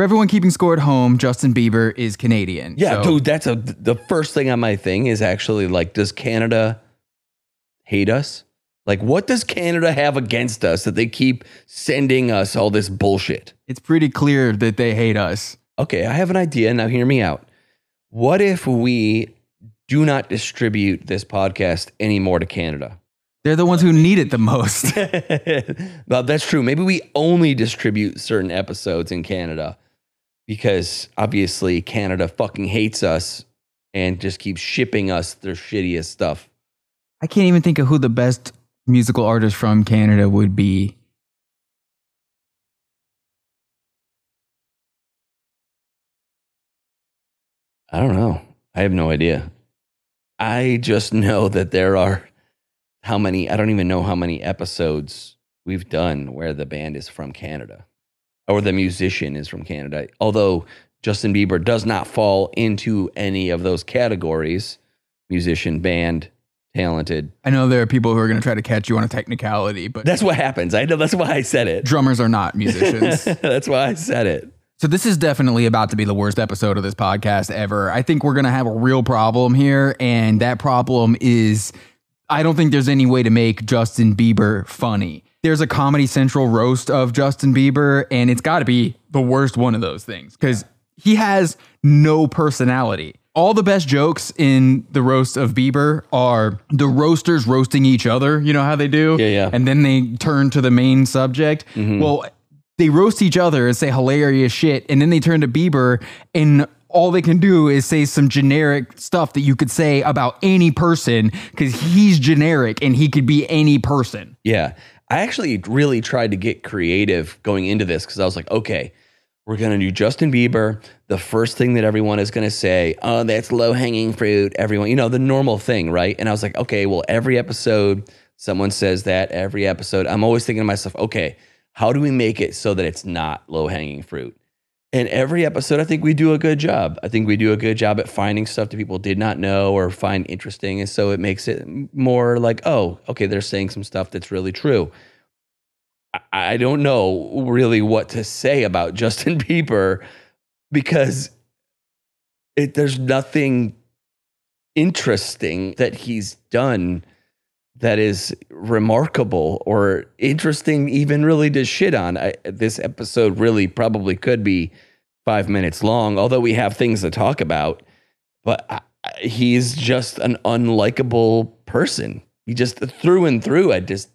For everyone keeping score at home, Justin Bieber is Canadian. Yeah, So- dude, that's a the first thing on my thing is actually like, does Canada hate us? Like, what does Canada have against us that they keep sending us all this bullshit? It's pretty clear that they hate us. Okay, I have an idea. Now, hear me out. What if we do not distribute this podcast anymore to Canada? They're the ones who need it the most. well, that's true. Maybe we only distribute certain episodes in Canada because obviously Canada fucking hates us and just keeps shipping us their shittiest stuff. I can't even think of who the best musical artist from Canada would be. I don't know. I have no idea. I just know that there are how many, I don't even know how many episodes we've done where the band is from Canada or the musician is from Canada. Although Justin Bieber does not fall into any of those categories musician, band, talented. I know there are people who are going to try to catch you on a technicality, but That's what happens. I know that's why I said it. drummers are not musicians. that's why I said it. So this is definitely about to be the worst episode of this podcast ever. I think we're going to have a real problem here and that problem is I don't think there's any way to make Justin Bieber funny. There's a Comedy Central roast of Justin Bieber and it's got to be the worst one of those things cuz he has no personality. All the best jokes in the roast of Bieber are the roasters roasting each other. You know how they do? Yeah, yeah. And then they turn to the main subject. Mm-hmm. Well, they roast each other and say hilarious shit, and then they turn to Bieber, and all they can do is say some generic stuff that you could say about any person because he's generic and he could be any person. Yeah. I actually really tried to get creative going into this because I was like, okay, we're going to do Justin Bieber. The first thing that everyone is going to say, oh, that's low hanging fruit. Everyone, you know, the normal thing, right? And I was like, okay, well, every episode, someone says that. Every episode, I'm always thinking to myself, okay, how do we make it so that it's not low hanging fruit? And every episode, I think we do a good job. I think we do a good job at finding stuff that people did not know or find interesting. And so it makes it more like, oh, okay, they're saying some stuff that's really true. I- don't know really what to say about Justin Bieber because it, there's nothing interesting that he's done that is remarkable or interesting, even really to shit on. I, this episode really probably could be five minutes long, although we have things to talk about. But I, he's just an unlikable person. He just through and through. I just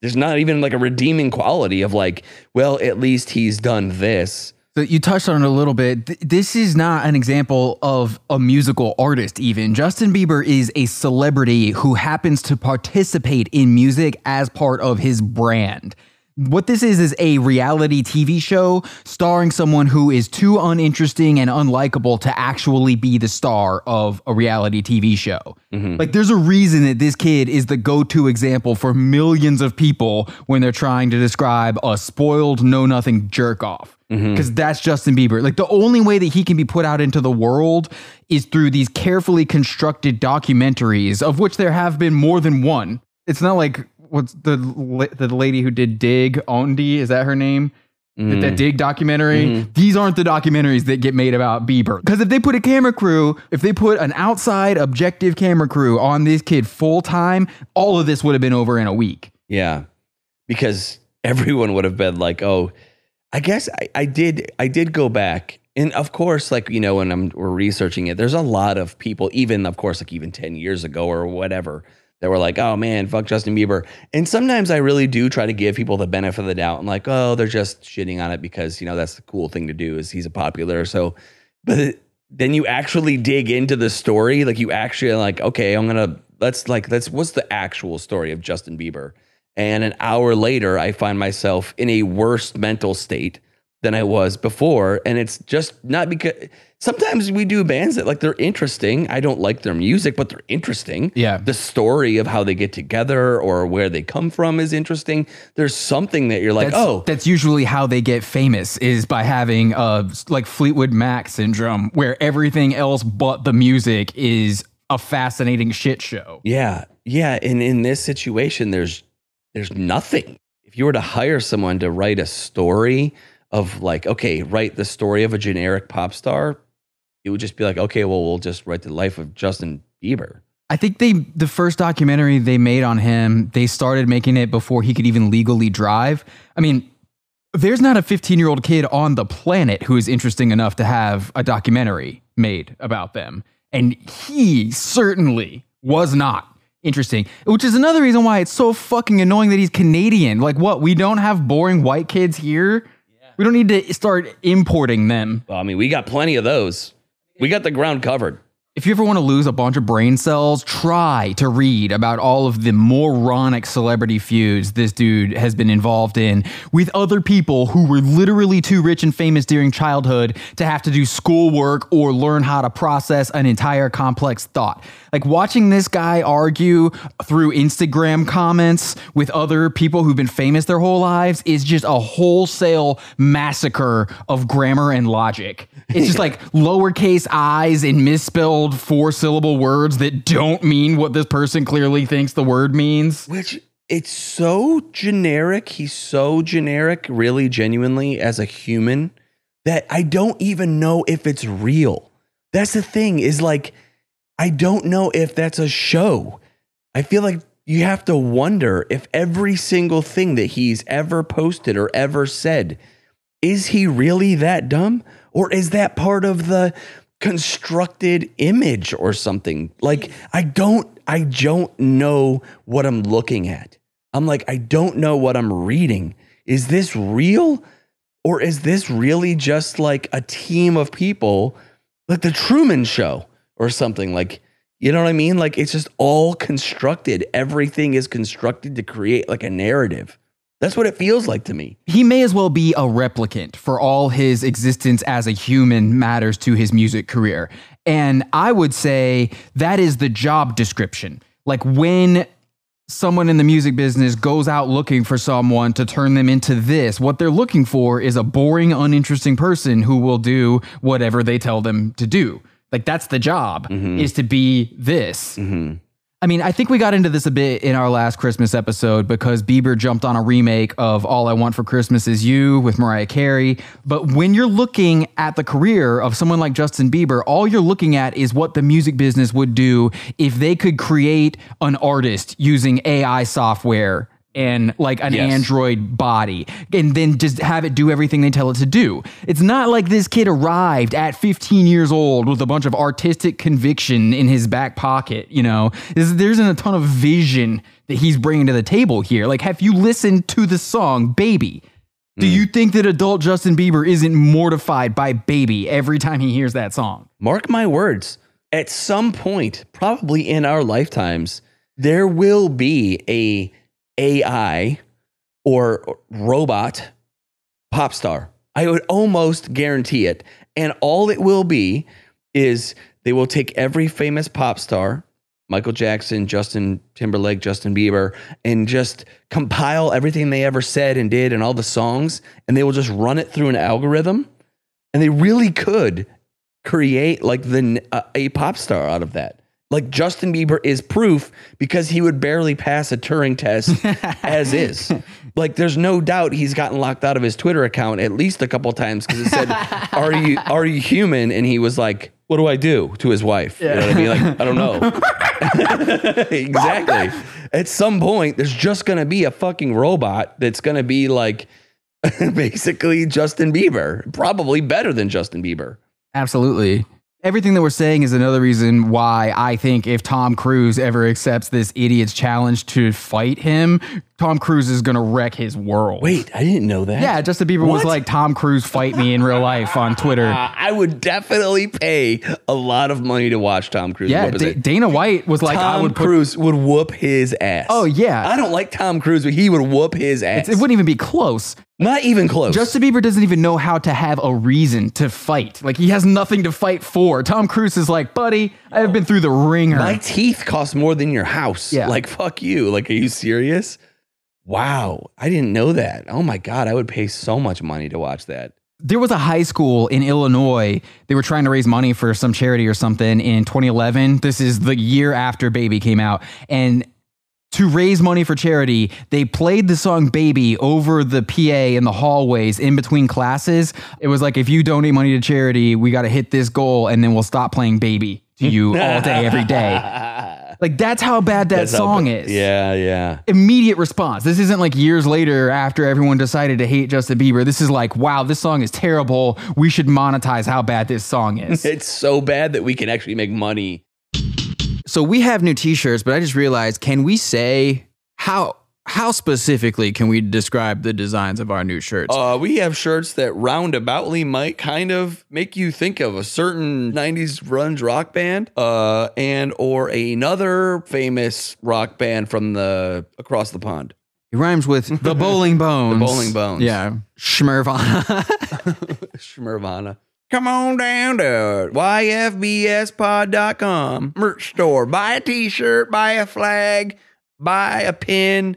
there's not even like a redeeming quality of like, well, at least he's done this. You touched on it a little bit. Th- This is not an example of a musical artist, even. Justin Bieber is a celebrity who happens to participate in music as part of his brand. What this is is a reality TV show starring someone who is too uninteresting and unlikable to actually be the star of a reality TV show. Mm-hmm. Like, there's a reason that this kid is the go to example for millions of people when they're trying to describe a spoiled, know nothing jerk off mm-hmm. because that's Justin Bieber. Like the only way that he can be put out into the world is through these carefully constructed documentaries, of which there have been more than one. It's not like what's the the lady who did Dig Ondi is that her name? That, that Dig documentary. Mm-hmm. These aren't the documentaries that get made about Bieber. Because if they put a camera crew, if they put an outside objective camera crew on this kid full time, all of this would have been over in a week. Yeah. Because everyone would have been like, oh, I guess I, I did I did go back. And of course, like, you know, when I'm we're researching it, there's a lot of people, even of course, like even 10 years ago or whatever, that were like, oh man, fuck Justin Bieber. And sometimes I really do try to give people the benefit of the doubt. I'm like, oh, they're just shitting on it because, you know, that's the cool thing to do is he's a popular. So but then you actually dig into the story, like you actually like, okay, I'm gonna let's like let's what's the actual story of Justin Bieber? And an hour later, I find myself in a worse mental state than I was before. And it's just not because sometimes we do bands that like they're interesting. I don't like their music, but they're interesting. Yeah. The story of how they get together or where they come from is interesting. There's something that you're like, That's, oh, that's usually how they get famous is by having uh like Fleetwood Mac syndrome, where everything else but the music is a fascinating shit show. Yeah, yeah. And in this situation, there's there's nothing. If you were to hire someone to write a story of like, okay, write the story of a generic pop star, it would just be like, okay, well, we'll just write the life of Justin Bieber. I think they the first documentary they made on him, they started making it before he could even legally drive. I mean, there's not a 15 year old kid on the planet who is interesting enough to have a documentary made about them. And he certainly was not interesting, which is another reason why it's so fucking annoying that he's Canadian. Like, what? We don't have boring white kids here? We don't need to start importing them. Well, I mean, we got plenty of those. We got the ground covered. If you ever want to lose a bunch of brain cells, try to read about all of the moronic celebrity feuds this dude has been involved in with other people who were literally too rich and famous during childhood to have to do schoolwork or learn how to process an entire complex thought. Like watching this guy argue through Instagram comments with other people who've been famous their whole lives is just a wholesale massacre of grammar and logic. It's just like lowercase i's and misspelled four syllable words that don't mean what this person clearly thinks the word means. Which it's so generic. He's so generic, really genuinely as a human that I don't even know if it's real. That's the thing is like I don't know if that's a show. I feel like you have to wonder if every single thing that he's ever posted or ever said is he really that dumb or is that part of the constructed image or something. Like i don't i don't know what i'm looking at. I'm like i don't know what i'm reading. Is this real? Or is this really just like a team of people like the truman show or something? Like you know what i mean? Like it's just all constructed. Everything is constructed to create like a narrative that's what it feels like to me. He may as well be a replicant for all his existence as a human matters to his music career. And I would say that is the job description. Like when someone in the music business goes out looking for someone to turn them into this, what they're looking for is a boring, uninteresting person who will do whatever they tell them to do. Like that's the job mm-hmm. is to be this. Mm-hmm. I mean, I think we got into this a bit in our last Christmas episode because Bieber jumped on a remake of All I Want for Christmas Is You with Mariah Carey. But when you're looking at the career of someone like Justin Bieber, all you're looking at is what the music business would do if they could create an artist using AI software and like an Yes. android body and then just have it do everything they tell it to do. It's not like this kid arrived at 15 years old with a bunch of artistic conviction in his back pocket, you know. There's, there isn't a ton of vision that he's bringing to the table here. Like have you listened to the song Baby? Do hmm. you think that adult Justin Bieber isn't mortified by Baby every time he hears that song? Mark my words. At some point, probably in our lifetimes, there will be a AI or robot pop star. I would almost guarantee it. And all it will be is they will take every famous pop star, Michael Jackson, Justin Timberlake, Justin Bieber, and just compile everything they ever said and did and all the songs, and they will just run it through an algorithm. And they really could create like the uh, a pop star out of that. Like Justin Bieber is proof because he would barely pass a Turing test as is. Like there's no doubt he's gotten locked out of his Twitter account at least a couple times because it said, "Are you are you human?" And he was like, "What do I do?" to his wife. You know what I mean? Like I don't know. exactly. At some point, there's just gonna be a fucking robot that's gonna be like basically Justin Bieber, probably better than Justin Bieber. Absolutely. Everything that we're saying is another reason why I think if Tom Cruise ever accepts this idiot's challenge to fight him, Tom Cruise is to wreck his world. Wait, I didn't know that. Yeah, Justin Bieber was What? like, Tom Cruise, fight me in real life on Twitter. Uh, I would definitely pay a lot of money to watch Tom Cruise. yeah, whoop his Da- ass. Dana White was like, I Tom would put. Cruise would whoop his ass. Oh, yeah. I don't like Tom Cruise, but he would whoop his ass. It wouldn't even be close. Not even close. Justin Bieber doesn't even know how to have a reason to fight. Like, he has nothing to fight for. Tom Cruise is like, buddy, I have been through the ringer. my teeth cost more than your house. Yeah. Like fuck you. Like, are you serious? Wow, I didn't know that. Oh my god, I would pay so much money to watch that. there was a high school in Illinois. They were trying to raise money for some charity or something in 2011. This is the year after Baby came out. And to raise money for charity, they played the song Baby over the PA in the hallways in between classes. It was like, if you donate money to charity, we got to hit this goal and then we'll stop playing Baby to you all day, every day. Like, that's how bad that That's song ba- is. Yeah, yeah. Immediate response. This isn't like years later after everyone decided to hate Justin Bieber. This is like, wow, this song is terrible. We should monetize how bad this song is. It's so bad that we can actually make money. So we have new T-shirts, but I just realized, can we say how how specifically can we describe the designs of our new shirts? Uh, we have shirts that roundaboutly might kind of make you think of a certain 90s grunge rock band uh, and or another famous rock band from the across the pond. it rhymes with the Bowling Bones. The Bowling Bones. yeah, Schmervana. Schmervana. Come on down to yfbspod.com merch store. Buy a t-shirt, buy a flag, buy a pin,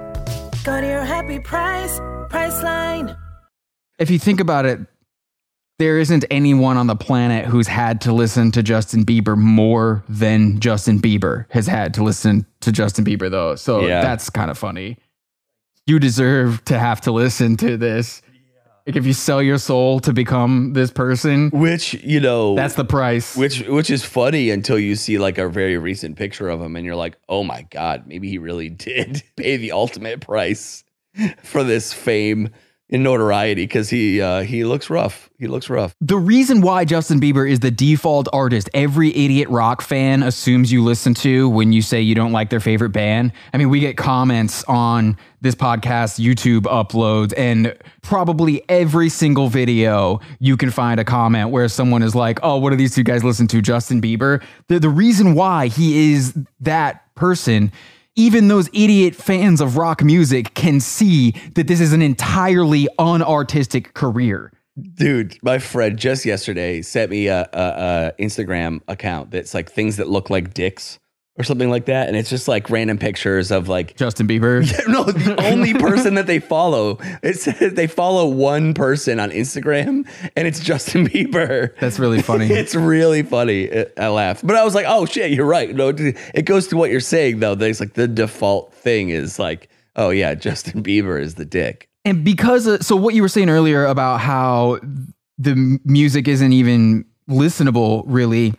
Go to your happy price, Priceline. if you think about it, there isn't anyone on the planet who's had to listen to Justin Bieber more than Justin Bieber has had to listen to Justin Bieber, though. So Yeah. that's kind of funny. You deserve to have to listen to this. Like if you sell your soul to become this person, Which, you know, that's the price. which which is funny until you see like a very recent picture of him and you're like, "Oh my god, maybe he really did pay the ultimate price for this fame and notoriety cuz he uh he looks rough. He looks rough. the reason why Justin Bieber is the default artist every idiot rock fan assumes you listen to when you say you don't like their favorite band. I mean, we get comments on this podcast, YouTube uploads, and probably every single video you can find a comment where someone is like, Oh, what do these two guys listen to? Justin Bieber. The, the reason why he is that person even those idiot fans of rock music can see that this is an entirely unartistic career. Dude, my friend just yesterday sent me a, a, a Instagram account that's like things that look like dicks or something like that, and it's just like random pictures of like Justin Bieber. no, the only person that they follow. It says they follow one person on Instagram, and it's Justin Bieber. That's really funny. It's really funny. It- I laughed, but I was like, "Oh shit, you're right." No, it goes to what you're saying though. There's like the default thing is like, "Oh yeah, Justin Bieber is the dick." And because of, so what you were saying earlier about how the music isn't even listenable really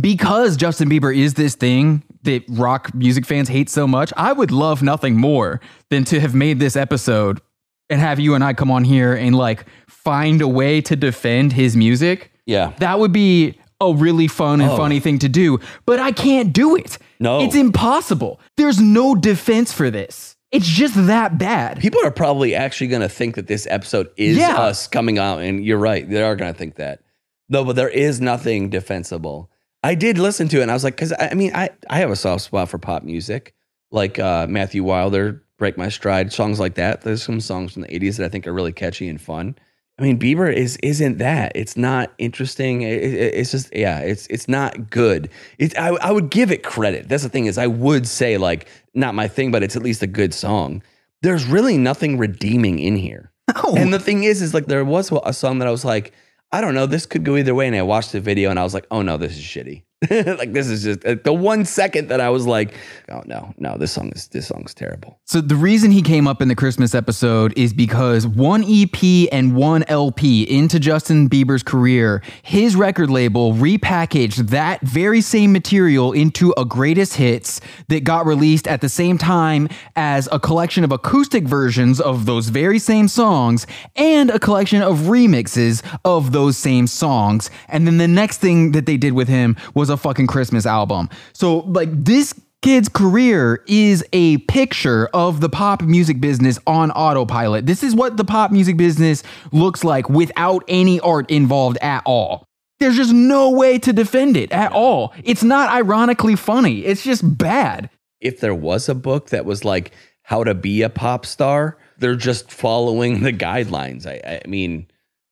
because Justin Bieber is this thing that rock music fans hate so much, I would love nothing more than to have made this episode and have you and I come on here and like find a way to defend his music. Yeah, That would be a really fun and Oh. funny thing to do, but I can't do it. No. It's impossible. There's no defense for this. It's just that bad. people are probably actually going to think that this episode is Yeah. us coming out, and you're right. They are going to think that. No, but there is nothing defensible. I did listen to it, and I was like, because I, I mean, I I have a soft spot for pop music, like uh, Matthew Wilder, "Break My Stride," songs like that. There's some songs from the '80s that I think are really catchy and fun. I mean, Bieber is isn't that? It's not interesting. It- it- it's just yeah, it's it's not good. It's I, I would give it credit. That's the thing is I would say like not my thing, but it's at least a good song. There's really nothing redeeming in here. And the thing is, is like there was a song that I was like, I don't know, this could go either way. And I watched the video and I was like, oh no, this is shitty. like this is just uh, the one second that I was like, oh no, no, this song is this song's terrible. So the reason he came up in the Christmas episode is because one EP and one LP into Justin Bieber's career, his record label repackaged that very same material into a greatest hits that got released at the same time as a collection of acoustic versions of those very same songs and a collection of remixes of those same songs. And then the next thing that they did with him was a fucking Christmas album. So like this kid's career is a picture of the pop music business on autopilot. This is what the pop music business looks like without any art involved at all. There's just no way to defend it at all. It's not ironically funny. It's just bad. If there was a book that was like how to be a pop star. They're just following the guidelines. I, I mean,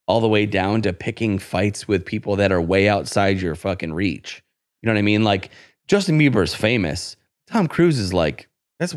all the way down to picking fights with people that are way outside your fucking reach. You know what I mean? Like Justin Bieber's famous. Tom Cruise is like, that's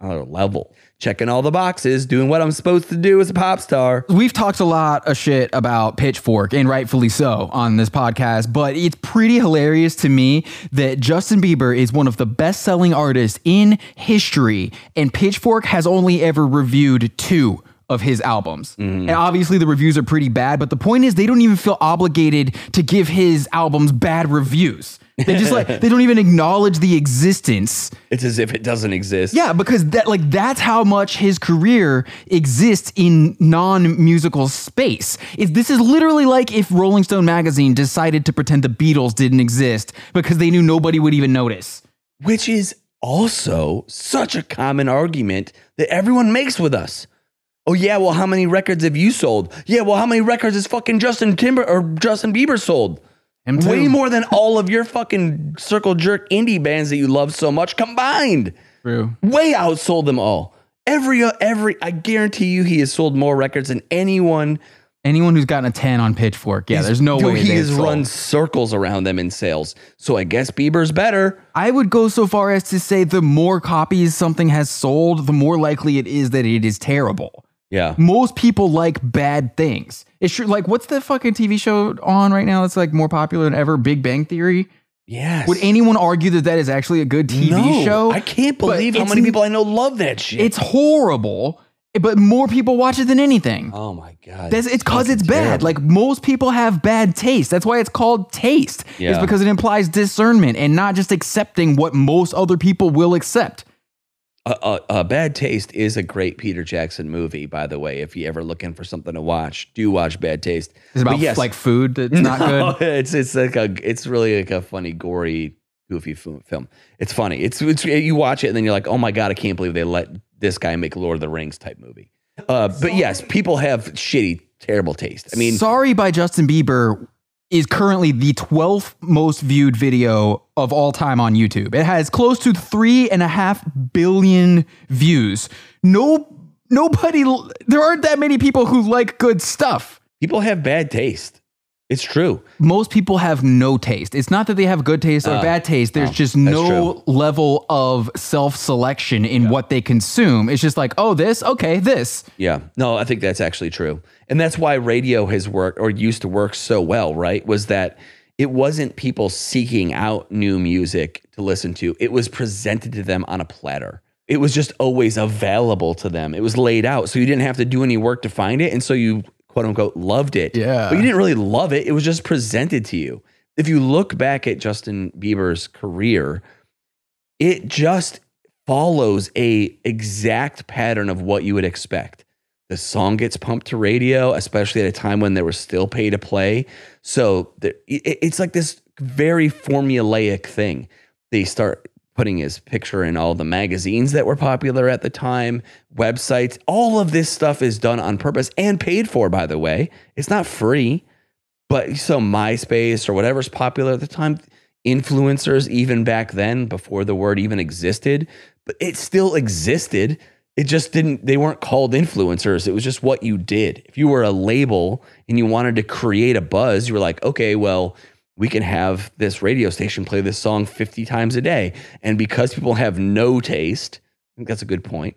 another level. Checking all the boxes, doing what I'm supposed to do as a pop star. We've talked a lot of shit about Pitchfork, and rightfully so, on this podcast, but it's pretty hilarious to me that Justin Bieber is one of the best selling artists in history, and Pitchfork has only ever reviewed two of his albums. Mm-hmm. And obviously the reviews are pretty bad, but the point is they don't even feel obligated to give his albums bad reviews. They just like they don't even acknowledge the existence It's as if it doesn't exist. yeah, because that like that's how much his career exists in non-musical space. If this is literally like if Rolling Stone magazine decided to pretend the Beatles didn't exist because they knew nobody would even notice. which is also such a common argument that everyone makes with us. Oh yeah, well, how many records have you sold? Yeah, well, how many records has fucking Justin Timber or Justin Bieber sold? Way more than all of your fucking circle jerk indie bands that you love so much combined. True. Way outsold them all. Every uh, every, I guarantee you, he has sold more records than anyone. Anyone who's gotten a 10 on Pitchfork, yeah, He's- there's no dude, way he has sold. run circles around them in sales. So I guess Bieber's better. I would go so far as to say the more copies something has sold, the more likely it is that it is terrible. Yeah. most people like bad things. It's true. Like, what's the fucking TV show on right now that's like more popular than ever? Big Bang Theory. Yes. Would anyone argue that that is actually a good TV no, show? I can't But believe how many people I know love that shit. It's horrible, but more people watch it than anything. oh my god. That's, it's because it's bad. Like most people have bad taste. That's why it's called taste. It's Yeah. because it implies discernment and not just accepting what most other people will accept. A, a, a Bad Taste is a great Peter Jackson movie, by the way. If you're ever looking for something to watch, do watch Bad Taste. It's about yes, like food that's not good. It's it's like a it's really like a funny, gory, goofy fu- film. It's funny. It's it's you watch it and then you're like, oh my god, I can't believe they let this guy make Lord of the Rings type movie. Uh, but yes, people have shitty, terrible taste. I mean, Sorry by Justin Bieber is currently the 12th most viewed video of all time on YouTube. It has close to three and a half billion views. No, nobody, there aren't that many people who like good stuff. people have bad taste. It's true. Most people have no taste. It's not that they have good taste or Oh. bad taste. There's Oh, just no level of self selection in what they consume. It's just like, oh, this, okay, this. Yeah. No, I think that's actually true. And that's why radio has worked or used to work so well, right? Was that it wasn't people seeking out new music to listen to, it was presented to them on a platter. It was just always available to them. It was laid out. So you didn't have to do any work to find it. And so you, quote unquote, loved it. Yeah. But you didn't really love it. It was just presented to you. If you look back at Justin Bieber's career, it just follows a exact pattern of what you would expect. The song gets pumped to radio, especially at a time when there was still pay to play. So it- it's like this very formulaic thing. They start putting his picture in all the magazines that were popular at the time, websites. All of this stuff is done on purpose and paid for, by the way. It's not free. But so MySpace or whatever's popular at the time, influencers, even back then, before the word even existed, but it still existed. It just didn't, they weren't called influencers. It was just what you did. If you were a label and you wanted to create a buzz, you were like, okay, well, we can have this radio station play this song 50 times a day. And because people have no taste, I think that's a good point.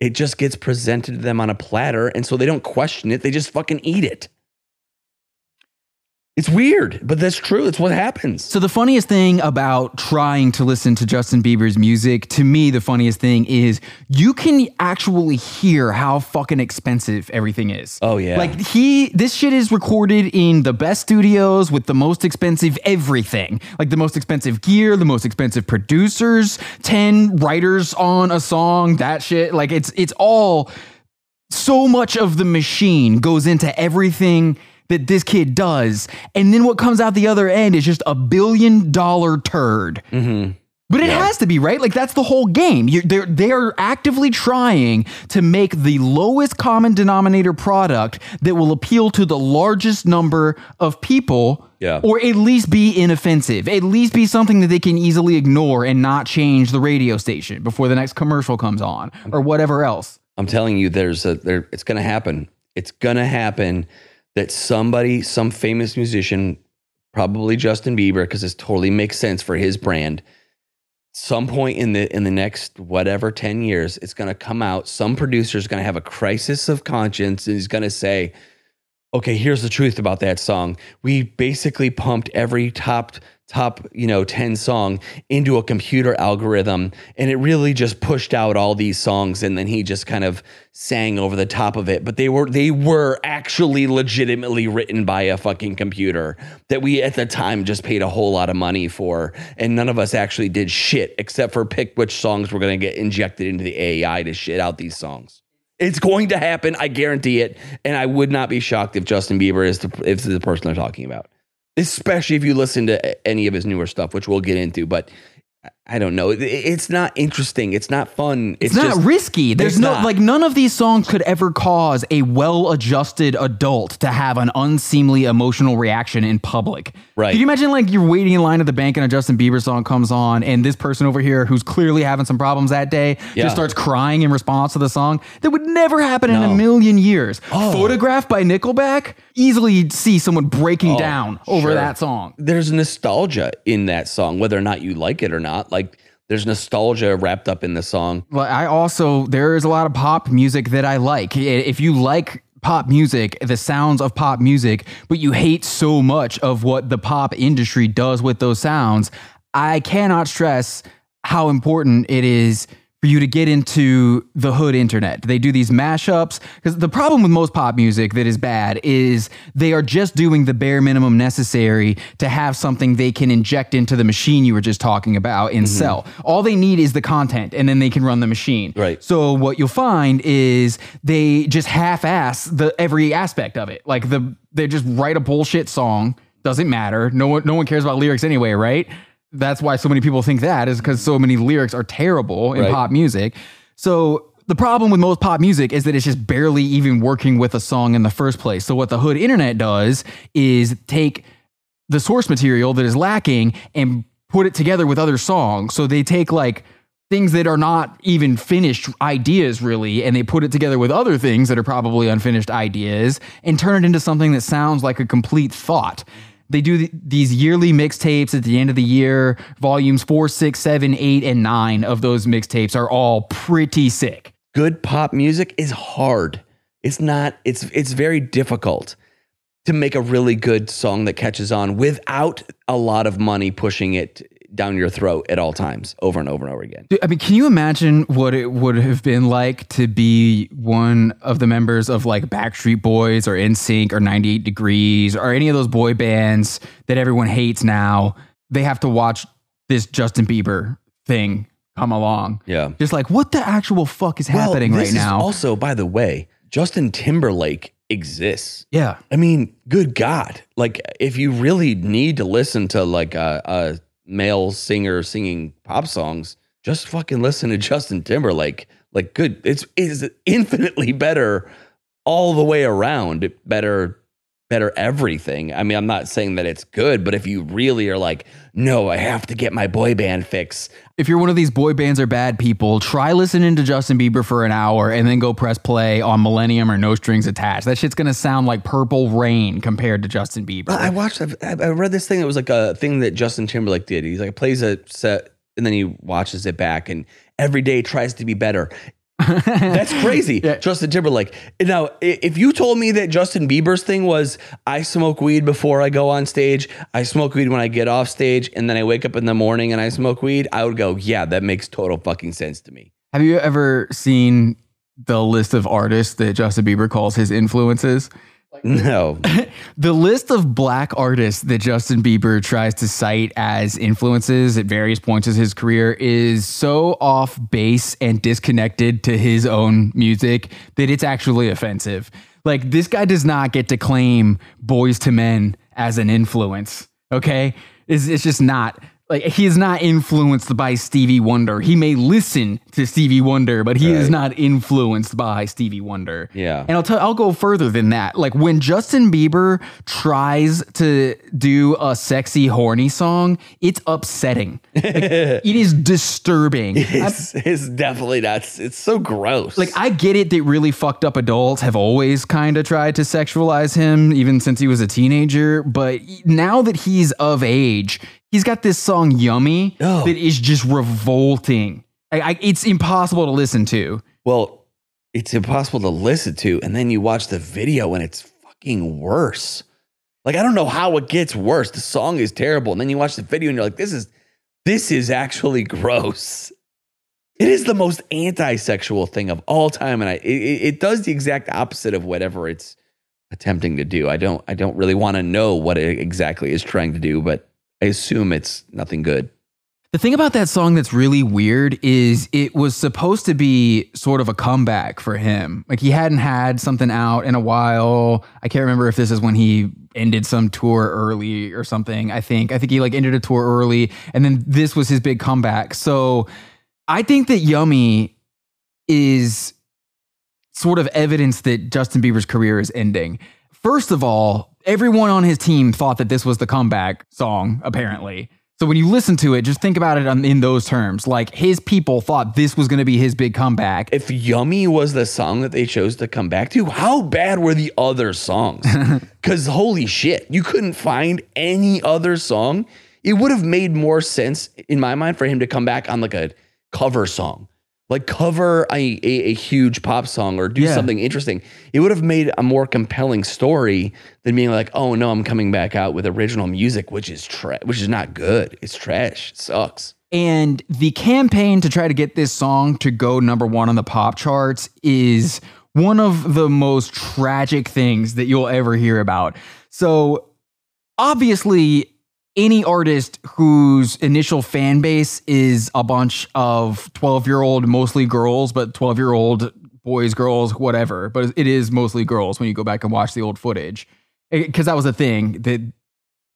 It just gets presented to them on a platter. And so they don't question it, they just fucking eat it. It's weird, but that's true. It's what happens. So the funniest thing about trying to listen to Justin Bieber's music, to me, the funniest thing is you can actually hear how fucking expensive everything is. Oh, yeah. Like he, this shit is recorded in the best studios with the most expensive everything, like the most expensive gear, the most expensive producers, ten writers on a song, that shit. Like it's it's all so much of the machine goes into everything that this kid does. And then what comes out the other end is just a billion dollar turd. Mm-hmm. But it has to be, right? Like that's the whole game. You're, they're they're actively trying to make the lowest common denominator product that will appeal to the largest number of people Yeah. Or at least be inoffensive. At least be something that they can easily ignore and not change the radio station before the next commercial comes on or whatever else. I'm telling you, there's a there. It's gonna happen. It's gonna happen that somebody, some famous musician, probably Justin Bieber, because this totally makes sense for his brand. Some point in the in the next whatever ten years, it's gonna come out. Some producer is gonna have a crisis of conscience and he's gonna say, "Okay, here's the truth about that song. We basically pumped every top top you know 10 song into a computer algorithm and it really just pushed out all these songs and then he just kind of sang over the top of it but they were they were actually legitimately written by a fucking computer that we at the time just paid a whole lot of money for and none of us actually did shit except for pick which songs were going to get injected into the AI to shit out these songs it's going to happen I guarantee it and I would not be shocked if Justin Bieber is the, is the person they're talking about especially if you listen to any of his newer stuff, which we'll get into. But I don't know. It's not interesting. It's not fun. It's, not just- risky. There's It's no not. like none of these songs could ever cause a well-adjusted adult to have an unseemly emotional reaction in public. Right. Can you imagine like you're waiting in line at the bank and a Justin Bieber song comes on and this person over here who's clearly having some problems that day Yeah. just starts crying in response to the song? That would never happen in a million years. Oh. Photographed by Nickelback, easily see someone breaking oh, down over Oh, sure. that song. There's nostalgia in that song, whether or not you like it or not. Like there's nostalgia wrapped up in the song. Well, I also there is a lot of pop music that I like. If you like pop music, the sounds of pop music, but you hate so much of what the pop industry does with those sounds, I cannot stress how important it is for you to get into the hood internet. They do these mashups because the problem with most pop music that is bad is they are just doing the bare minimum necessary to have something they can inject into the machine you were just talking about and mm-hmm. sell. All they need is the content and then they can run the machine. Right. So what you'll find is they just half-ass the every aspect of it. Like the they just write a bullshit song, doesn't matter. No one no one cares about lyrics anyway, right? That's why so many people think that is because so many lyrics are terrible in Right. pop music. So the problem with most pop music is that it's just barely even working with a song in the first place. So what the hood internet does is take the source material that is lacking and put it together with other songs. So they take like things that are not even finished ideas really and they put it together with other things that are probably unfinished ideas and turn it into something that sounds like a complete thought. They do th- these yearly mixtapes at the end of the year. Volumes four, six, seven, eight, and nine of those mixtapes are all pretty sick. Good pop music is hard. It's not. It's it's very difficult to make a really good song that catches on without a lot of money pushing it down your throat at all times, over and over and over again. I mean, can you imagine what it would have been like to be one of the members of like Backstreet Boys or NSYNC or 98 Degrees or any of those boy bands that everyone hates now? They have to watch this Justin Bieber thing come along. Yeah. Just like, what the actual fuck is happening this right is now? also, by the way, Justin Timberlake exists. yeah. I mean, good God. Like, if you really need to listen to like a, a male singer singing pop songs, just fucking listen to Justin Timberlake. Like, good. It's is infinitely better all the way around. Better, better everything. I mean, I'm not saying that it's good, but if you really are like, no, I have to get my boy band fix. If you're one of these boy bands or bad people, try listening to Justin Bieber for an hour and then go press play on Millennium or No Strings Attached. That shit's gonna sound like Purple Rain compared to Justin Bieber. I watched. I I read this thing. It was like a thing that Justin Timberlake did. He's like plays a set and then he watches it back, and every day tries to be better. That's crazy, Justin Timberlake. Now, if you told me that Justin Bieber's thing was I smoke weed before I go on stage, I smoke weed when I get off stage, and then I wake up in the morning and I smoke weed, I would go, yeah, that makes total fucking sense to me. Have you ever seen the list of artists that Justin Bieber calls his influences? No, The list of black artists that Justin Bieber tries to cite as influences at various points of his career is so off base and disconnected to his own music that it's actually offensive. Like, this guy does not get to claim Boyz II Men as an influence, okay? It's, it's just not. Like he is not influenced by Stevie Wonder. He may listen to Stevie Wonder, but he is not influenced by Stevie Wonder. Yeah. And I'll tell I'll go further than that. Like when Justin Bieber tries to do a sexy horny song, it's upsetting. Like, it is disturbing. It's, it's definitely not. It's so gross. like I get it that really fucked up adults have always kind of tried to sexualize him even since he was a teenager, but now that he's of age, he's got this song "Yummy" Oh. that is just revolting. I, I, it's impossible to listen to. well, it's impossible to listen to, and then you watch the video, and it's fucking worse. Like I don't know how it gets worse. The song is terrible, and then you watch the video, and you're like, "This is, this is actually gross." It is the most anti-sexual thing of all time, and I it, it it does the exact opposite of whatever it's attempting to do. I don't I don't really want to know what it exactly is trying to do, but I assume it's nothing good. The thing about that song that's really weird is it was supposed to be sort of a comeback for him. Like he hadn't had something out in a while. I can't remember if this is when he ended some tour early or something. I think I think he like ended a tour early and then this was his big comeback. So I think that Yummy is sort of evidence that Justin Bieber's career is ending. First of all, everyone on his team thought that this was the comeback song, apparently. So when you listen to it, just think about it in those terms. Like his people thought this was going to be his big comeback. if Yummy was the song that they chose to come back to, how bad were the other songs? Because holy shit, you couldn't find any other song. It would have made more sense in my mind for him to come back on like a cover song, like cover a, a, a huge pop song or do Yeah. something interesting. It would have made a more compelling story than being like, oh no, I'm coming back out with original music, which is tra- which is not good. It's trash. It sucks. And the campaign to try to get this song to go number one on the pop charts is one of the most tragic things that you'll ever hear about. So, obviously, any artist whose initial fan base is a bunch of 12 year old, mostly girls, but 12 year old boys, girls, whatever, but it is mostly girls when you go back and watch the old footage. Eh, because that was a thing that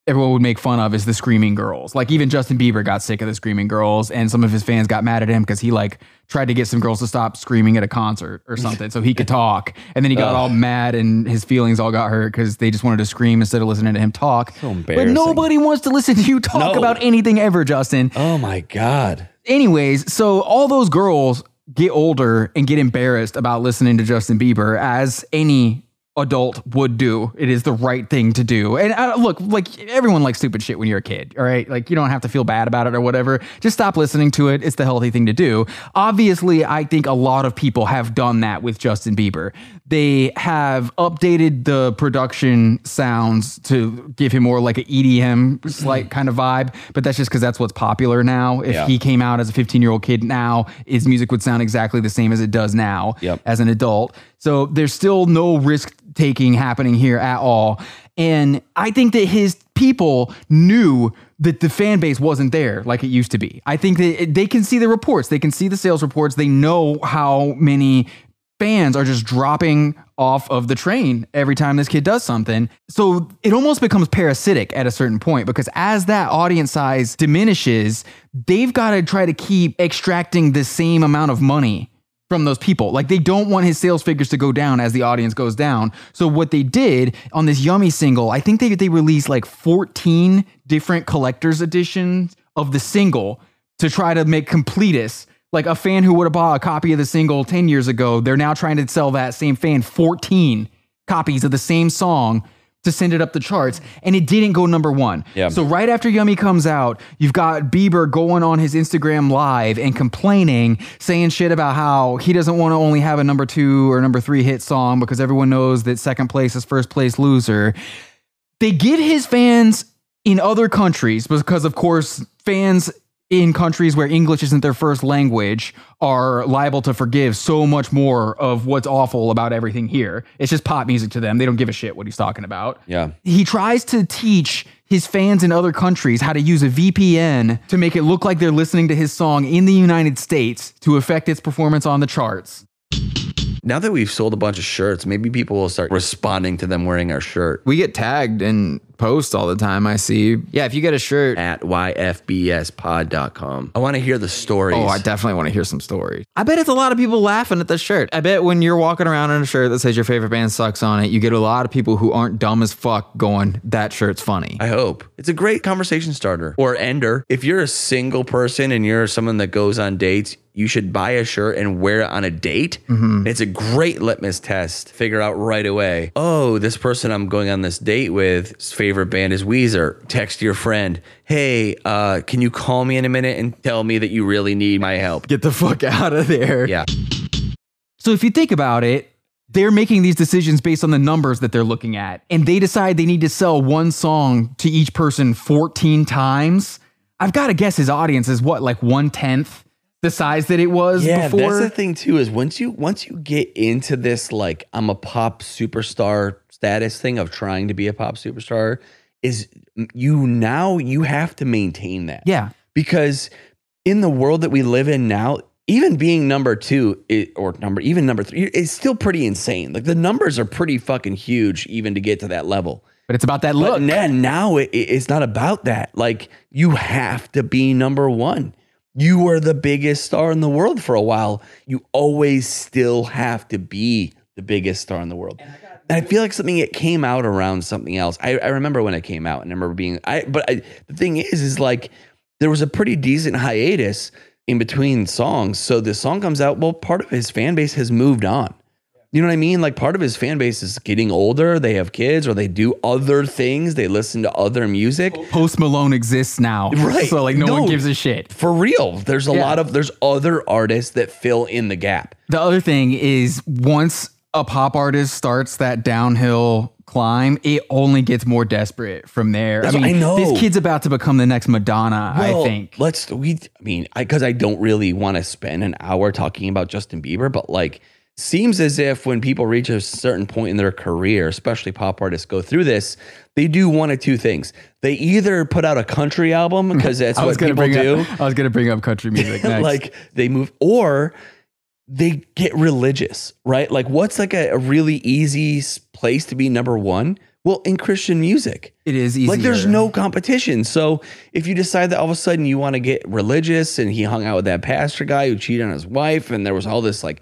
everyone would make fun of is the screaming girls. Like even Justin Bieber got sick of the screaming girls, and some of his fans got mad at him because he like tried to get some girls to stop screaming at a concert or something so he could talk. And then he got all mad and his feelings all got hurt because they just wanted to scream instead of listening to him talk. but embarrassing. nobody wants to listen to you talk No. about anything ever, Justin. Oh my God. Anyways, so all those girls get older and get embarrassed about listening to Justin Bieber as any adult would do. It is the right thing to do. And uh, look, like everyone likes stupid shit when you're a kid, all right? Like you don't have to feel bad about it or whatever. Just stop listening to it. It's the healthy thing to do. Obviously, I think a lot of people have done that with Justin Bieber. They have updated the production sounds to give him more like an EDM slight kind of vibe, but that's just because that's what's popular now. If Yeah. he came out as a 15 year old kid now, his music would sound exactly the same as it does now Yep. as an adult. So there's still no risk taking happening here at all. And I think that his people knew that the fan base wasn't there like it used to be. I think that they can see the reports, they can see the sales reports, they know how many fans are just dropping off of the train every time this kid does something. So it almost becomes parasitic at a certain point because as that audience size diminishes, they've got to try to keep extracting the same amount of money from those people. Like they don't want his sales figures to go down as the audience goes down. So what they did on this Yummy single, I think they they released like 14 different collector's editions of the single to try to make completists. Like a fan who would have bought a copy of the single 10 years ago, they're now trying to sell that same fan 14 copies of the same song to send it up the charts and it didn't go number 1. Yeah. So right after Yummy comes out, you've got Bieber going on his Instagram live and complaining, saying shit about how he doesn't want to only have a number 2 or number 3 hit song because everyone knows that second place is first place loser. They get his fans in other countries because of course fans in countries where English isn't their first language are liable to forgive so much more of what's awful about everything here. It's just pop music to them. They don't give a shit what he's talking about. Yeah. He tries to teach his fans in other countries how to use a VPN to make it look like they're listening to his song in the United States to affect its performance on the charts. Now that we've sold a bunch of shirts, maybe people will start responding to them wearing our shirt. We get tagged in post all the time. I see. Yeah, if you get a shirt. At yfbspod.com. I want to hear the stories. Oh, I definitely want to hear some stories. I bet it's a lot of people laughing at the shirt. I bet when you're walking around in a shirt that says your favorite band sucks on it, you get a lot of people who aren't dumb as fuck going, that shirt's funny. I hope. It's a great conversation starter or ender. If you're a single person and you're someone that goes on dates, you should buy a shirt and wear it on a date. Mm-hmm. It's a great litmus test. Figure out right away. Oh, this person I'm going on this date with, his favorite band is Weezer. Text your friend. Hey, uh, can you call me in a minute and tell me that you really need my help? Get the fuck out of there. Yeah. So if you think about it, they're making these decisions based on the numbers that they're looking at, and they decide they need to sell one song to each person 14 times. I've got to guess his audience is what, like one tenth the size that it was Yeah, before. that's the thing too. Is once you once you get into this like I'm a pop superstar status thing of trying to be a pop superstar, is you now you have to maintain that. yeah. because in the world that we live in now, even being number two i- or number even number three is still pretty insane. Like the numbers are pretty fucking huge even to get to that level. But it's about that But look. now, now it, it- it's not about that. Like you have to be number one. You were the biggest star in the world for a while. You always still have to be the biggest star in the world. And I feel like something it came out around something else. I, I remember when it came out, and I remember being. I but I, the thing is, is like there was a pretty decent hiatus in between songs. So the song comes out. Well, part of his fan base has moved on. You know what I mean? Like part of his fan base is getting older. They have kids or they do other things. They listen to other music. Post Malone exists now. Right. So like no, No. one gives a shit. For real. There's a Yeah. lot of there's other artists that fill in the gap. The other thing is once a pop artist starts that downhill climb, it only gets more desperate from there. That's I mean, I know. this kid's about to become the next Madonna, I Well, think. Let's we I mean, cuz I don't really want to spend an hour talking about Justin Bieber, but like seems as if when people reach a certain point in their career, especially pop artists go through this, they do one of two things. They either put out a country album because that's what people bring do. up I was gonna bring up country music next. like they move or they get religious, right? Like what's like a, a really easy place to be number one? Well, in Christian music. it is easy. Like there's no competition. So if you decide that all of a sudden you want to get religious and he hung out with that pastor guy who cheated on his wife and there was all this like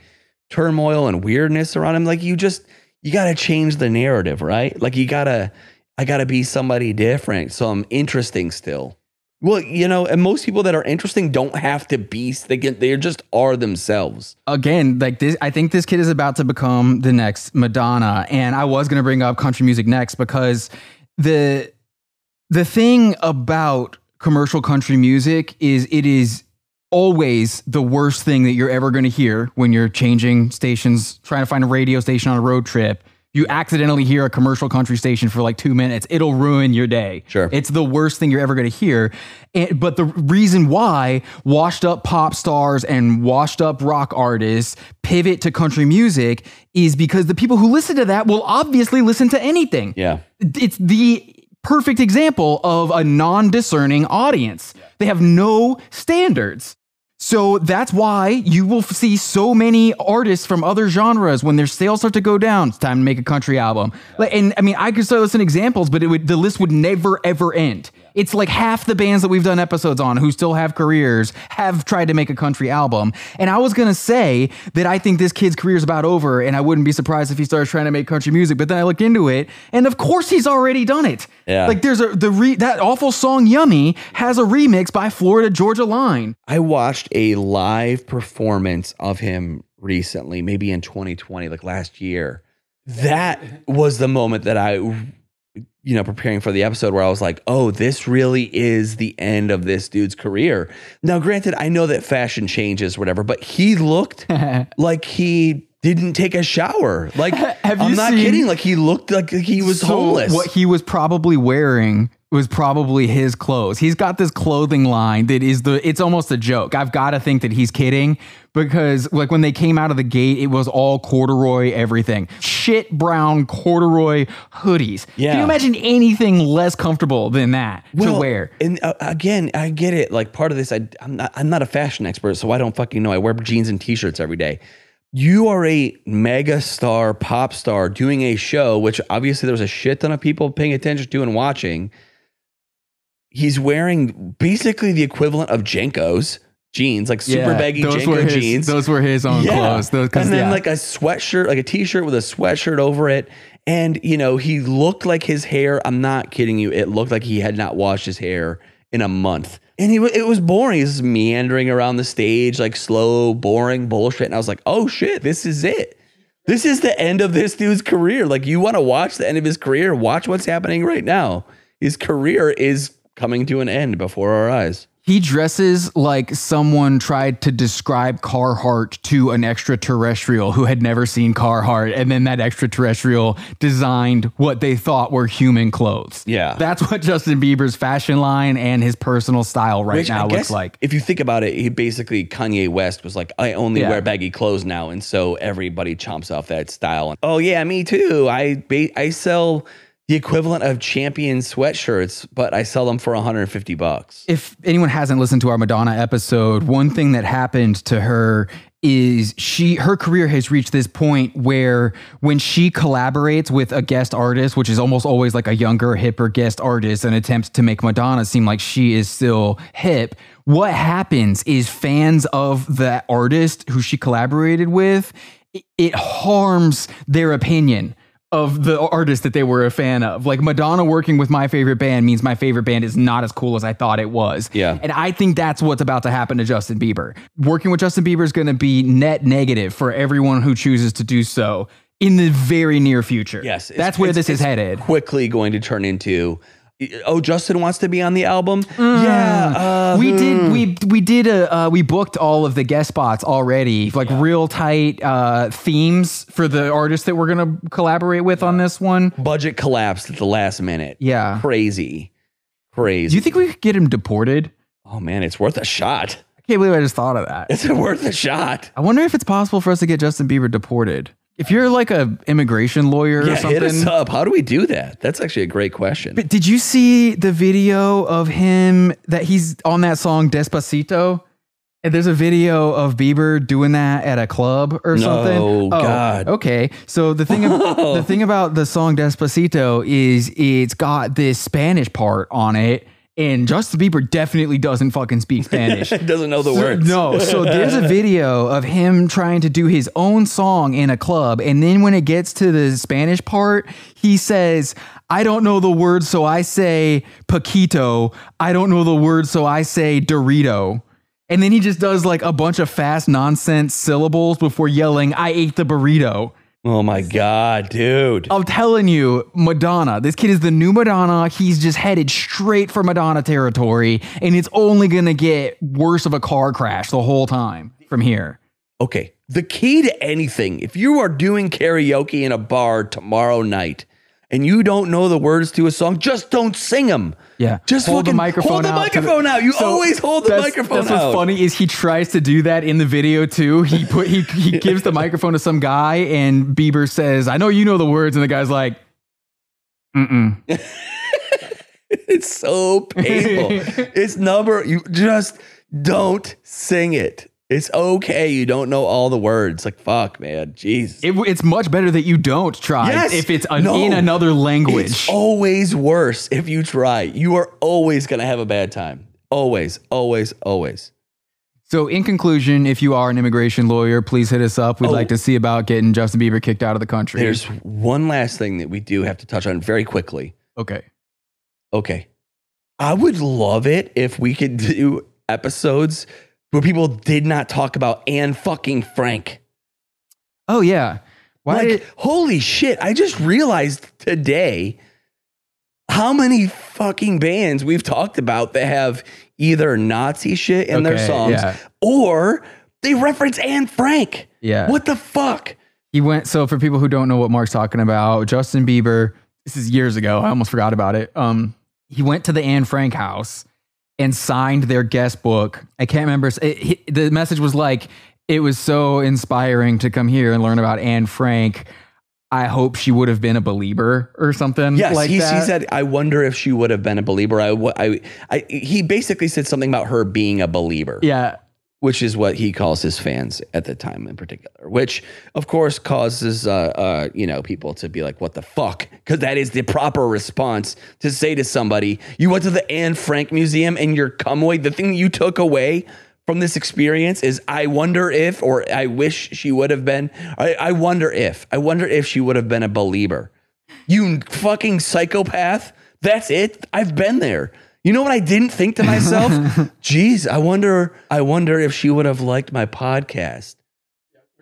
turmoil and weirdness around him, like you just you got to change the narrative, right? Like you got to I got to be somebody different. So I'm interesting still. Well, you know, and most people that are interesting don't have to be they they just are themselves. again, like this, I think this kid is about to become the next Madonna. And I was going to bring up country music next because the the thing about commercial country music is it is always the worst thing that you're ever going to hear when you're changing stations, trying to find a radio station on a road trip. You accidentally hear a commercial country station for like two minutes, it'll ruin your day. Sure. It's the worst thing you're ever going to hear. And, but the reason why washed up pop stars and washed up rock artists pivot to country music is because the people who listen to that will obviously listen to anything. Yeah. It's the perfect example of a non discerning audience. They have no standards. So that's why you will see so many artists from other genres when their sales start to go down. It's time to make a country album. Like, and I mean, I could start listing examples, but it would the list would never ever end. It's like half the bands that we've done episodes on who still have careers have tried to make a country album. And I was gonna say that I think this kid's career is about over, and I wouldn't be surprised if he starts trying to make country music. But then I looked into it, and of course he's already done it. Yeah. Like there's a the re, that awful song "Yummy" has a remix by Florida Georgia Line. I watched a live performance of him recently, maybe in 2020, like last year. That was the moment that I, you know, preparing for the episode where I was like, oh, this really is the end of this dude's career. Now, granted, I know that fashion changes, whatever, but he looked like he didn't take a shower. Like, Have I'm not kidding. Like, he looked like he was So homeless. What he was probably wearing was probably his clothes. He's got this clothing line that is the it's almost a joke. I've got to think that he's kidding because like when they came out of the gate it was all corduroy everything. Shit brown corduroy hoodies. Yeah. Can you imagine anything less comfortable than that to wear? And uh, again, I get it. Like part of this, I, I'm not I'm not a fashion expert, so I don't fucking know. I wear jeans and t-shirts every day. you are a mega star, pop star doing a show, which obviously there was a shit ton of people paying attention to and watching. He's wearing basically the equivalent of JNCOs jeans, like super Yeah, baggy those JNCO were his, jeans. Those were his own clothes. Those, and then yeah. like a sweatshirt, like a t-shirt with a sweatshirt over it. And you know, he looked like his hair. I'm not kidding you. It looked like he had not washed his hair in a month. And he, it was boring. He's meandering around the stage, like slow, boring bullshit. And I was like, oh shit, this is it. This is the end of this dude's career. Like, you want to watch the end of his career? Watch what's happening right now. His career is coming to an end before our eyes. He dresses like someone tried to describe Carhartt to an extraterrestrial who had never seen Carhartt, and then that extraterrestrial designed what they thought were human clothes. Yeah. That's what Justin Bieber's fashion line and his personal style right Which I now looks guess like. If you think about it, he basically Kanye West was like, I only Yeah. wear baggy clothes now, and so everybody chomps off that style. And oh yeah, me too. I ba- I sell the equivalent of champion sweatshirts, but I sell them for 150 bucks. if anyone hasn't listened to our Madonna episode, one thing that happened to her is she her career has reached this point where when she collaborates with a guest artist, which is almost always like a younger, hipper guest artist, and attempts to make Madonna seem like she is still hip, what happens is fans of that artist who she collaborated with, it, it harms their opinion of the artist that they were a fan of. Like Madonna working with my favorite band means my favorite band is not as cool as I thought it was. Yeah. And I think that's what's about to happen to Justin Bieber. Working with Justin Bieber is going to be net negative for everyone who chooses to do so in the very near future. Yes, That's where this is headed. Quickly going to turn into, oh, Justin wants to be on the album. Yeah, uh, we did we we did a uh, we booked all of the guest spots already like real tight uh themes for the artists that we're gonna collaborate with on this one budget collapsed at the last minute. Yeah. crazy, crazy. do you think we could get him deported oh man, it's worth a shot. I can't believe I just thought of that. It's worth a shot. I wonder if it's possible for us to get Justin Bieber deported. If you're like a immigration lawyer or Yeah, hit us something. up. How do we do that? That's actually a great question. But did you see the video of him that he's on that song Despacito? And there's a video of Bieber doing that at a club or No, something. Oh God. Okay. So the thing ab- the thing about the song Despacito is it's got this Spanish part on it. And Justin Bieber definitely doesn't fucking speak Spanish. He doesn't know the So- words. No, so there's a video of him trying to do his own song in a club. And then when it gets to the Spanish part, he says, I don't know the words, so I say Paquito. I don't know the words, so I say Dorito. And then he just does like a bunch of fast nonsense syllables before yelling, I ate the burrito. Oh my god, dude. I'm telling you, Madonna. This kid is the new Madonna. He's just headed straight for Madonna territory, and it's only gonna get worse of a car crash the whole time from here. Okay, the key to anything, if you are doing karaoke in a bar tomorrow night and you don't know the words to a song, just don't sing them. Yeah, Just hold the microphone hold the out. microphone out. You always hold the that's- microphone That's out. what's funny is he tries to do that in the video too. He put he he gives the microphone to some guy, and Bieber says, "I know you know the words," and the guy's like, "Mm mm." It's so painful. it's number, you just don't sing it. It's okay. You don't know all the words. Like, fuck, man. Jeez. It, it's much better that you don't try Yes. if it's an, No. in another language. It's always worse if you try. You are always going to have a bad time. Always, always, always. So, in conclusion, if you are an immigration lawyer, please hit us up. We'd Oh. like to see about getting Justin Bieber kicked out of the country. There's one last thing that we do have to touch on very quickly. okay. Okay. I would love it if we could do episodes where people did not talk about Anne fucking Frank. Oh yeah. Why like, did holy shit. I just realized today how many fucking bands we've talked about that have either Nazi shit in their songs yeah. or they reference Anne Frank. Yeah. What the fuck? he went? So, for people who don't know what Mark's talking about, Justin Bieber. This is years ago. I almost forgot about it. Um, he went to the Anne Frank house and signed their guest book. I can't remember. It, he- the message was like, "It was so inspiring to come here and learn about Anne Frank." I hope she would have been a believer or something. Yes, like he, he said, I wonder if she would have been a believer. I, I, I, he basically said something about her being a believer. Yeah. Which is what he calls his fans at the time in particular, which of course causes uh, uh, you know people to be like, "What the fuck?" Because that is the proper response to say to somebody, "You went to the Anne Frank Museum and you're come away. The thing you took away from this experience is, I wonder if, or I wish she would have been. I, I wonder if, I wonder if she would have been a believer. You fucking psychopath. That's it. I've been there." You know what I didn't think to myself? Geez, I wonder I wonder if she would have liked my podcast.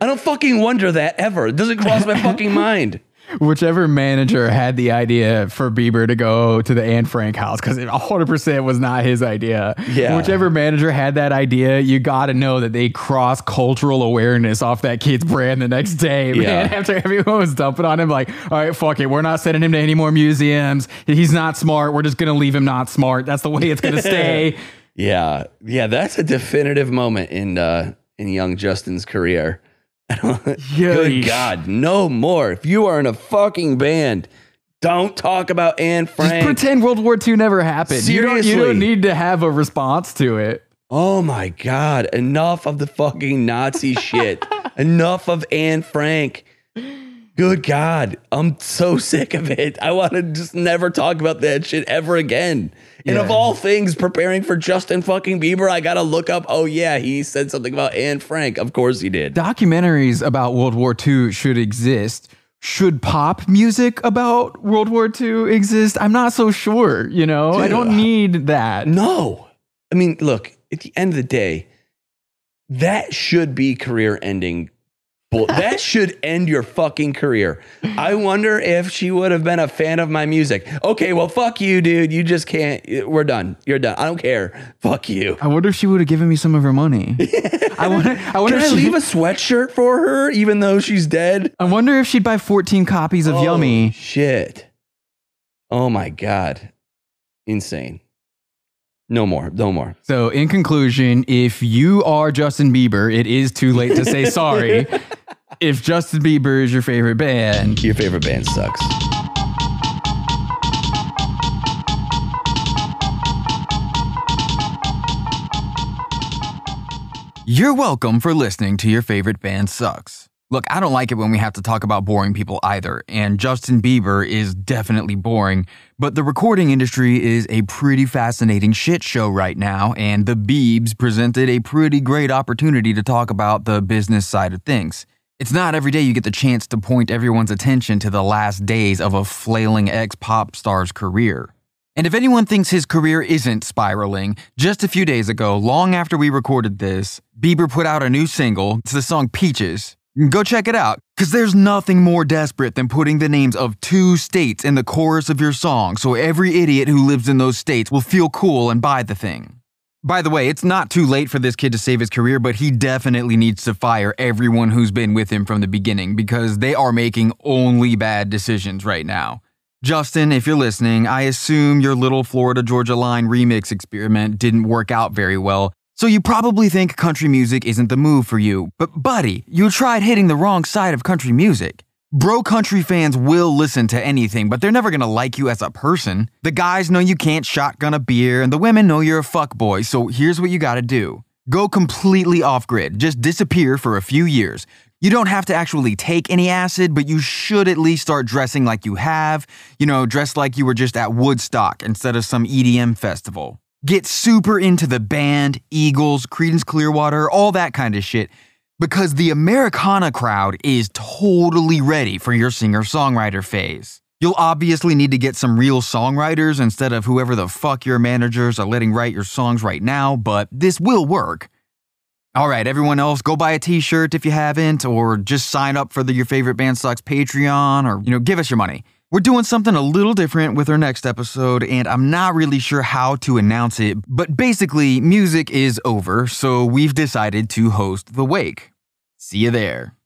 I don't fucking wonder that ever. It doesn't cross my fucking mind. Whichever manager had the idea for Bieber to go to the Anne Frank house, because it 100% was not his idea. Yeah. Whichever manager had that idea, you got to know that they cross cultural awareness off that kid's brand the next day. Man, Yeah. after everyone was dumping on him, like, all right, fuck it. We're not sending him to any more museums. He's not smart. We're just going to leave him not smart. That's the way it's going to stay. Yeah. Yeah, that's a definitive moment in uh in young Justin's career. Good God, no more. If you are in a fucking band, don't talk about Anne Frank. Just pretend World War II never happened. You don't, you don't need to have a response to it. Oh my God. Enough of the fucking Nazi shit. Enough of Anne Frank. Good God. I'm so sick of it. I want to just never talk about that shit ever again. And of all things, preparing for Justin fucking Bieber, I got to look up, oh yeah, he said something about Anne Frank. Of course he did. documentaries about World War II should exist. Should pop music about World War II exist? I'm not so sure. You know, I don't need that. No. I mean, look, at the end of the day, that should be career ending. Bull- that should end your fucking career. I wonder if she would have been a fan of my music. Okay, well, fuck you, dude. You just can't. We're done. You're done. I don't care. Fuck you. I wonder if she would have given me some of her money. I wonder. I wonder. Can I she- leave a sweatshirt for her, even though she's dead? I wonder if she'd buy 14 copies of Oh, Yummy. Shit. Oh my god. Insane. No more. No more. So, in conclusion, if you are Justin Bieber, it is too late to say sorry. if Justin Bieber is your favorite band, Your favorite band sucks. You're welcome for listening to your favorite band sucks. Look, I don't like it when we have to talk about boring people either, and Justin Bieber is definitely boring, but the recording industry is a pretty fascinating shit show right now, and the Biebs presented a pretty great opportunity to talk about the business side of things. It's not every day you get the chance to point everyone's attention to the last days of a flailing ex pop star's career. And if anyone thinks his career isn't spiraling, just a few days ago, long after we recorded this, Bieber put out a new single. It's the song Peaches. Go check it out, because there's nothing more desperate than putting the names of two states in the chorus of your song so every idiot who lives in those states will feel cool and buy the thing. By the way, it's not too late for this kid to save his career, but he definitely needs to fire everyone who's been with him from the beginning because they are making only bad decisions right now. Justin, if you're listening, I assume your little Florida Georgia Line remix experiment didn't work out very well, so you probably think country music isn't the move for you. But, buddy, you tried hitting the wrong side of country music. Bro country fans will listen to anything, but they're never gonna like you as a person. The guys know you can't shotgun a beer, and the women know you're a fuckboy, so here's what you gotta do. Go completely off grid, just disappear for a few years. You don't have to actually take any acid, but you should at least start dressing like you have. You know, dress like you were just at Woodstock instead of some EDM festival. Get super into the band, Eagles, Creedence Clearwater, all that kind of shit. Because the Americana crowd is totally ready for your singer songwriter phase. You'll obviously need to get some real songwriters instead of whoever the fuck your managers are letting write your songs right now, but this will work. All right, everyone else, go buy a t-shirt if you haven't, or just sign up for the Your Favorite Band Sucks Patreon, or, you know, give us your money. We're doing something a little different with our next episode, and I'm not really sure how to announce it, but basically, music is over, so we've decided to host The Wake. See you there.